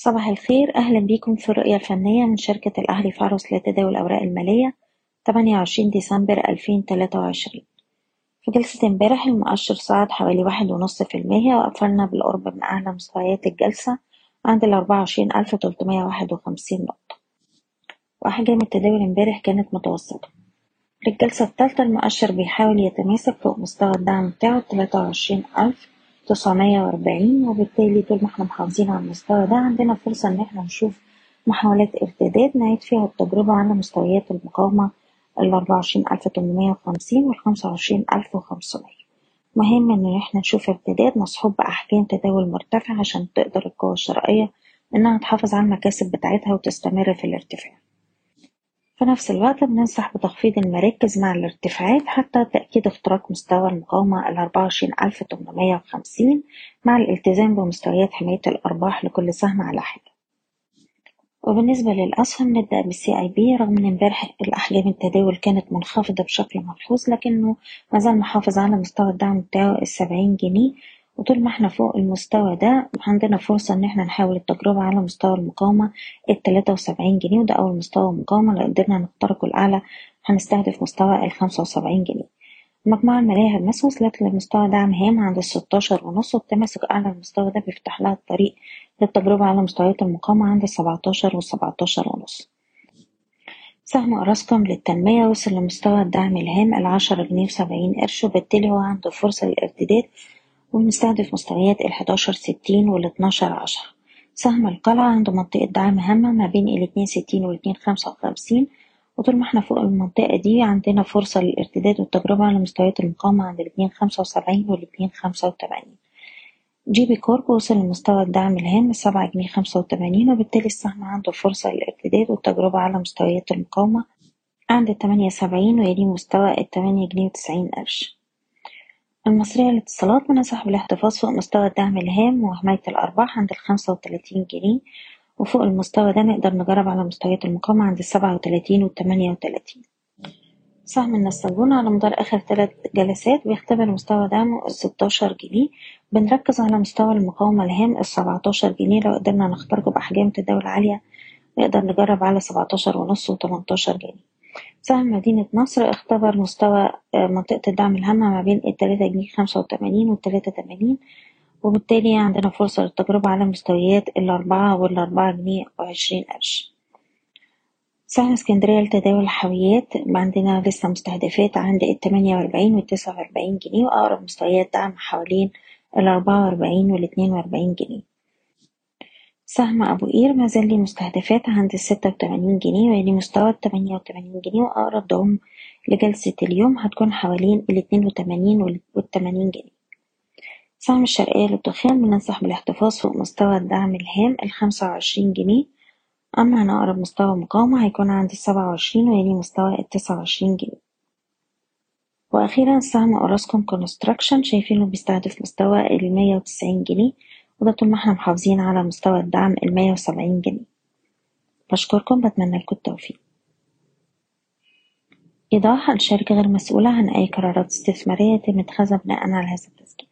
صباح الخير. أهلا بيكم في الرؤية الفنية من شركة الأهلي فارس لتداول الأوراق المالية 28 ديسمبر 2023 في جلسة امبارح المؤشر صعد حوالي واحد ونص في المية وقفلنا بالقرب من أعلى مستويات الجلسة عند واحد وخمسين نقطة. وأحجام التداول امبارح كانت متوسطة. للجلسة التالتة المؤشر بيحاول يتماسك فوق مستوى الدعم بتاعه تلاتة وعشرين ألف تسعمية وأربعين وبالتالي طول ما إحنا محافظين على المستوى ده عندنا فرصة إن إحنا نشوف محاولات ارتداد نعيد فيها التجربة على مستويات المقاومة الأربعة وعشرين ألف تمنمية وخمسين والخمسة وعشرين ألف وخمسمية مهم إن إحنا نشوف ارتداد مصحوب بأحجام تداول مرتفعة عشان تقدر القوى الشرائية إنها تحافظ على المكاسب بتاعتها وتستمر في الارتفاع. في نفس الوقت بننصح بتخفيض المراكز مع الارتفاعات حتى تأكيد اختراق مستوى المقاومة تمنمية وخمسين مع الالتزام بمستويات حماية الأرباح لكل سهم على حدة. وبالنسبة للأسهم نبدأ بالسي أي بي رغم إن امبارح الأحجام التداول كانت منخفضة بشكل ملحوظ لكنه مازال محافظ على مستوى الدعم بتاعه السبعين جنيه وطول ما إحنا فوق المستوى ده عندنا فرصة إن إحنا نحاول التجربة على مستوى المقاومة التلاتة وسبعين جنيه وده أول مستوى مقاومة لو قدرنا نخترقه الأعلى هنستهدف مستوى الخمسة وسبعين جنيه. المجموعة المالية هرمس وصلت لمستوى دعم هام عند الستاشر ونص والتماسك أعلى المستوى ده بيفتح لها الطريق للتجربة على مستويات المقاومة عند السبعتاشر والسبعتاشر ونص. سهم أوراسكوم للتنمية وصل لمستوى الدعم الهام العشرة جنيه وسبعين قرش وبالتالي هو عنده فرصة للارتداد ومستهدف مستويات الحداشر ستين والاتناشر عشرة. سهم القلعة عنده منطقة دعم هامة ما بين الاتنين ستين والاتنين خمسة وخمسين وطول ما إحنا فوق المنطقة دي عندنا فرصة للارتداد والتجربة على مستويات المقاومة عند الاتنين خمسة وسبعين والاتنين خمسة وتمانين. GB Corp وصل لمستوى الدعم الهام السبعة جنيه خمسة وتمانين وبالتالي السهم عنده فرصة للارتداد والتجربة على مستويات المقاومة عند التمانية سبعين ويليه مستوى التمانية جنيه وتسعين قرش. المصرية للاتصالات بننصح بالاحتفاظ فوق مستوى الدعم الهام وحماية الأرباح عند الخمسة وتلاتين جنيه وفوق المستوى ده نقدر نجرب على مستويات المقاومة عند السبعة وتلاتين والتمانية وتلاتين. سهم النساجون على مدار آخر ثلاث جلسات بيختبر مستوى دعمه الستاشر جنيه بنركز على مستوى المقاومة الهام السبعتاشر جنيه لو قدرنا نخترقه بأحجام تداول عالية نقدر نجرب على سبعتاشر ونص وتمنتاشر جنيه. سهم مدينة نصر اختبر مستوى منطقة الدعم الهامة ما بين التلاتة جنيه خمسة وتمانين والتلاتة تمانين وبالتالي عندنا فرصة للتجربة على مستويات الأربعة والأربعة جنيه وعشرين قرش. سهم اسكندرية لتداول الحاويات عندنا لسه مستهدفات عند التمانية وأربعين والتسعة وأربعين جنيه وأقرب مستويات دعم حوالين الأربعة وأربعين والاتنين وأربعين جنيه. سهم أبو قير مازال ليه مستهدفات عند الستة وتمانين جنيه ويليه مستوى التمانية وتمانين جنيه وأقرب دعم لجلسة اليوم هتكون حوالين الاتنين وتمانين والتمانين جنيه. سهم الشرقية للدخان بننصح بالاحتفاظ فوق مستوى الدعم الهام الخمسة وعشرين جنيه أما عن أقرب مستوى مقاومة هيكون عند السبعة وعشرين ويليه مستوى التسعة وعشرين جنيه. وأخيرا سهم أوراسكوم Construction شايفينه بيستهدف مستوى المية وتسعين جنيه وده طول ما إحنا محافظين على مستوى الدعم المية وسبعين جنيه. بشكركم بتمنى لكم التوفيق. إيضاح الشركة غير مسؤولة عن أي قرارات استثمارية يتم اتخاذها بناء على هذا التسجيل.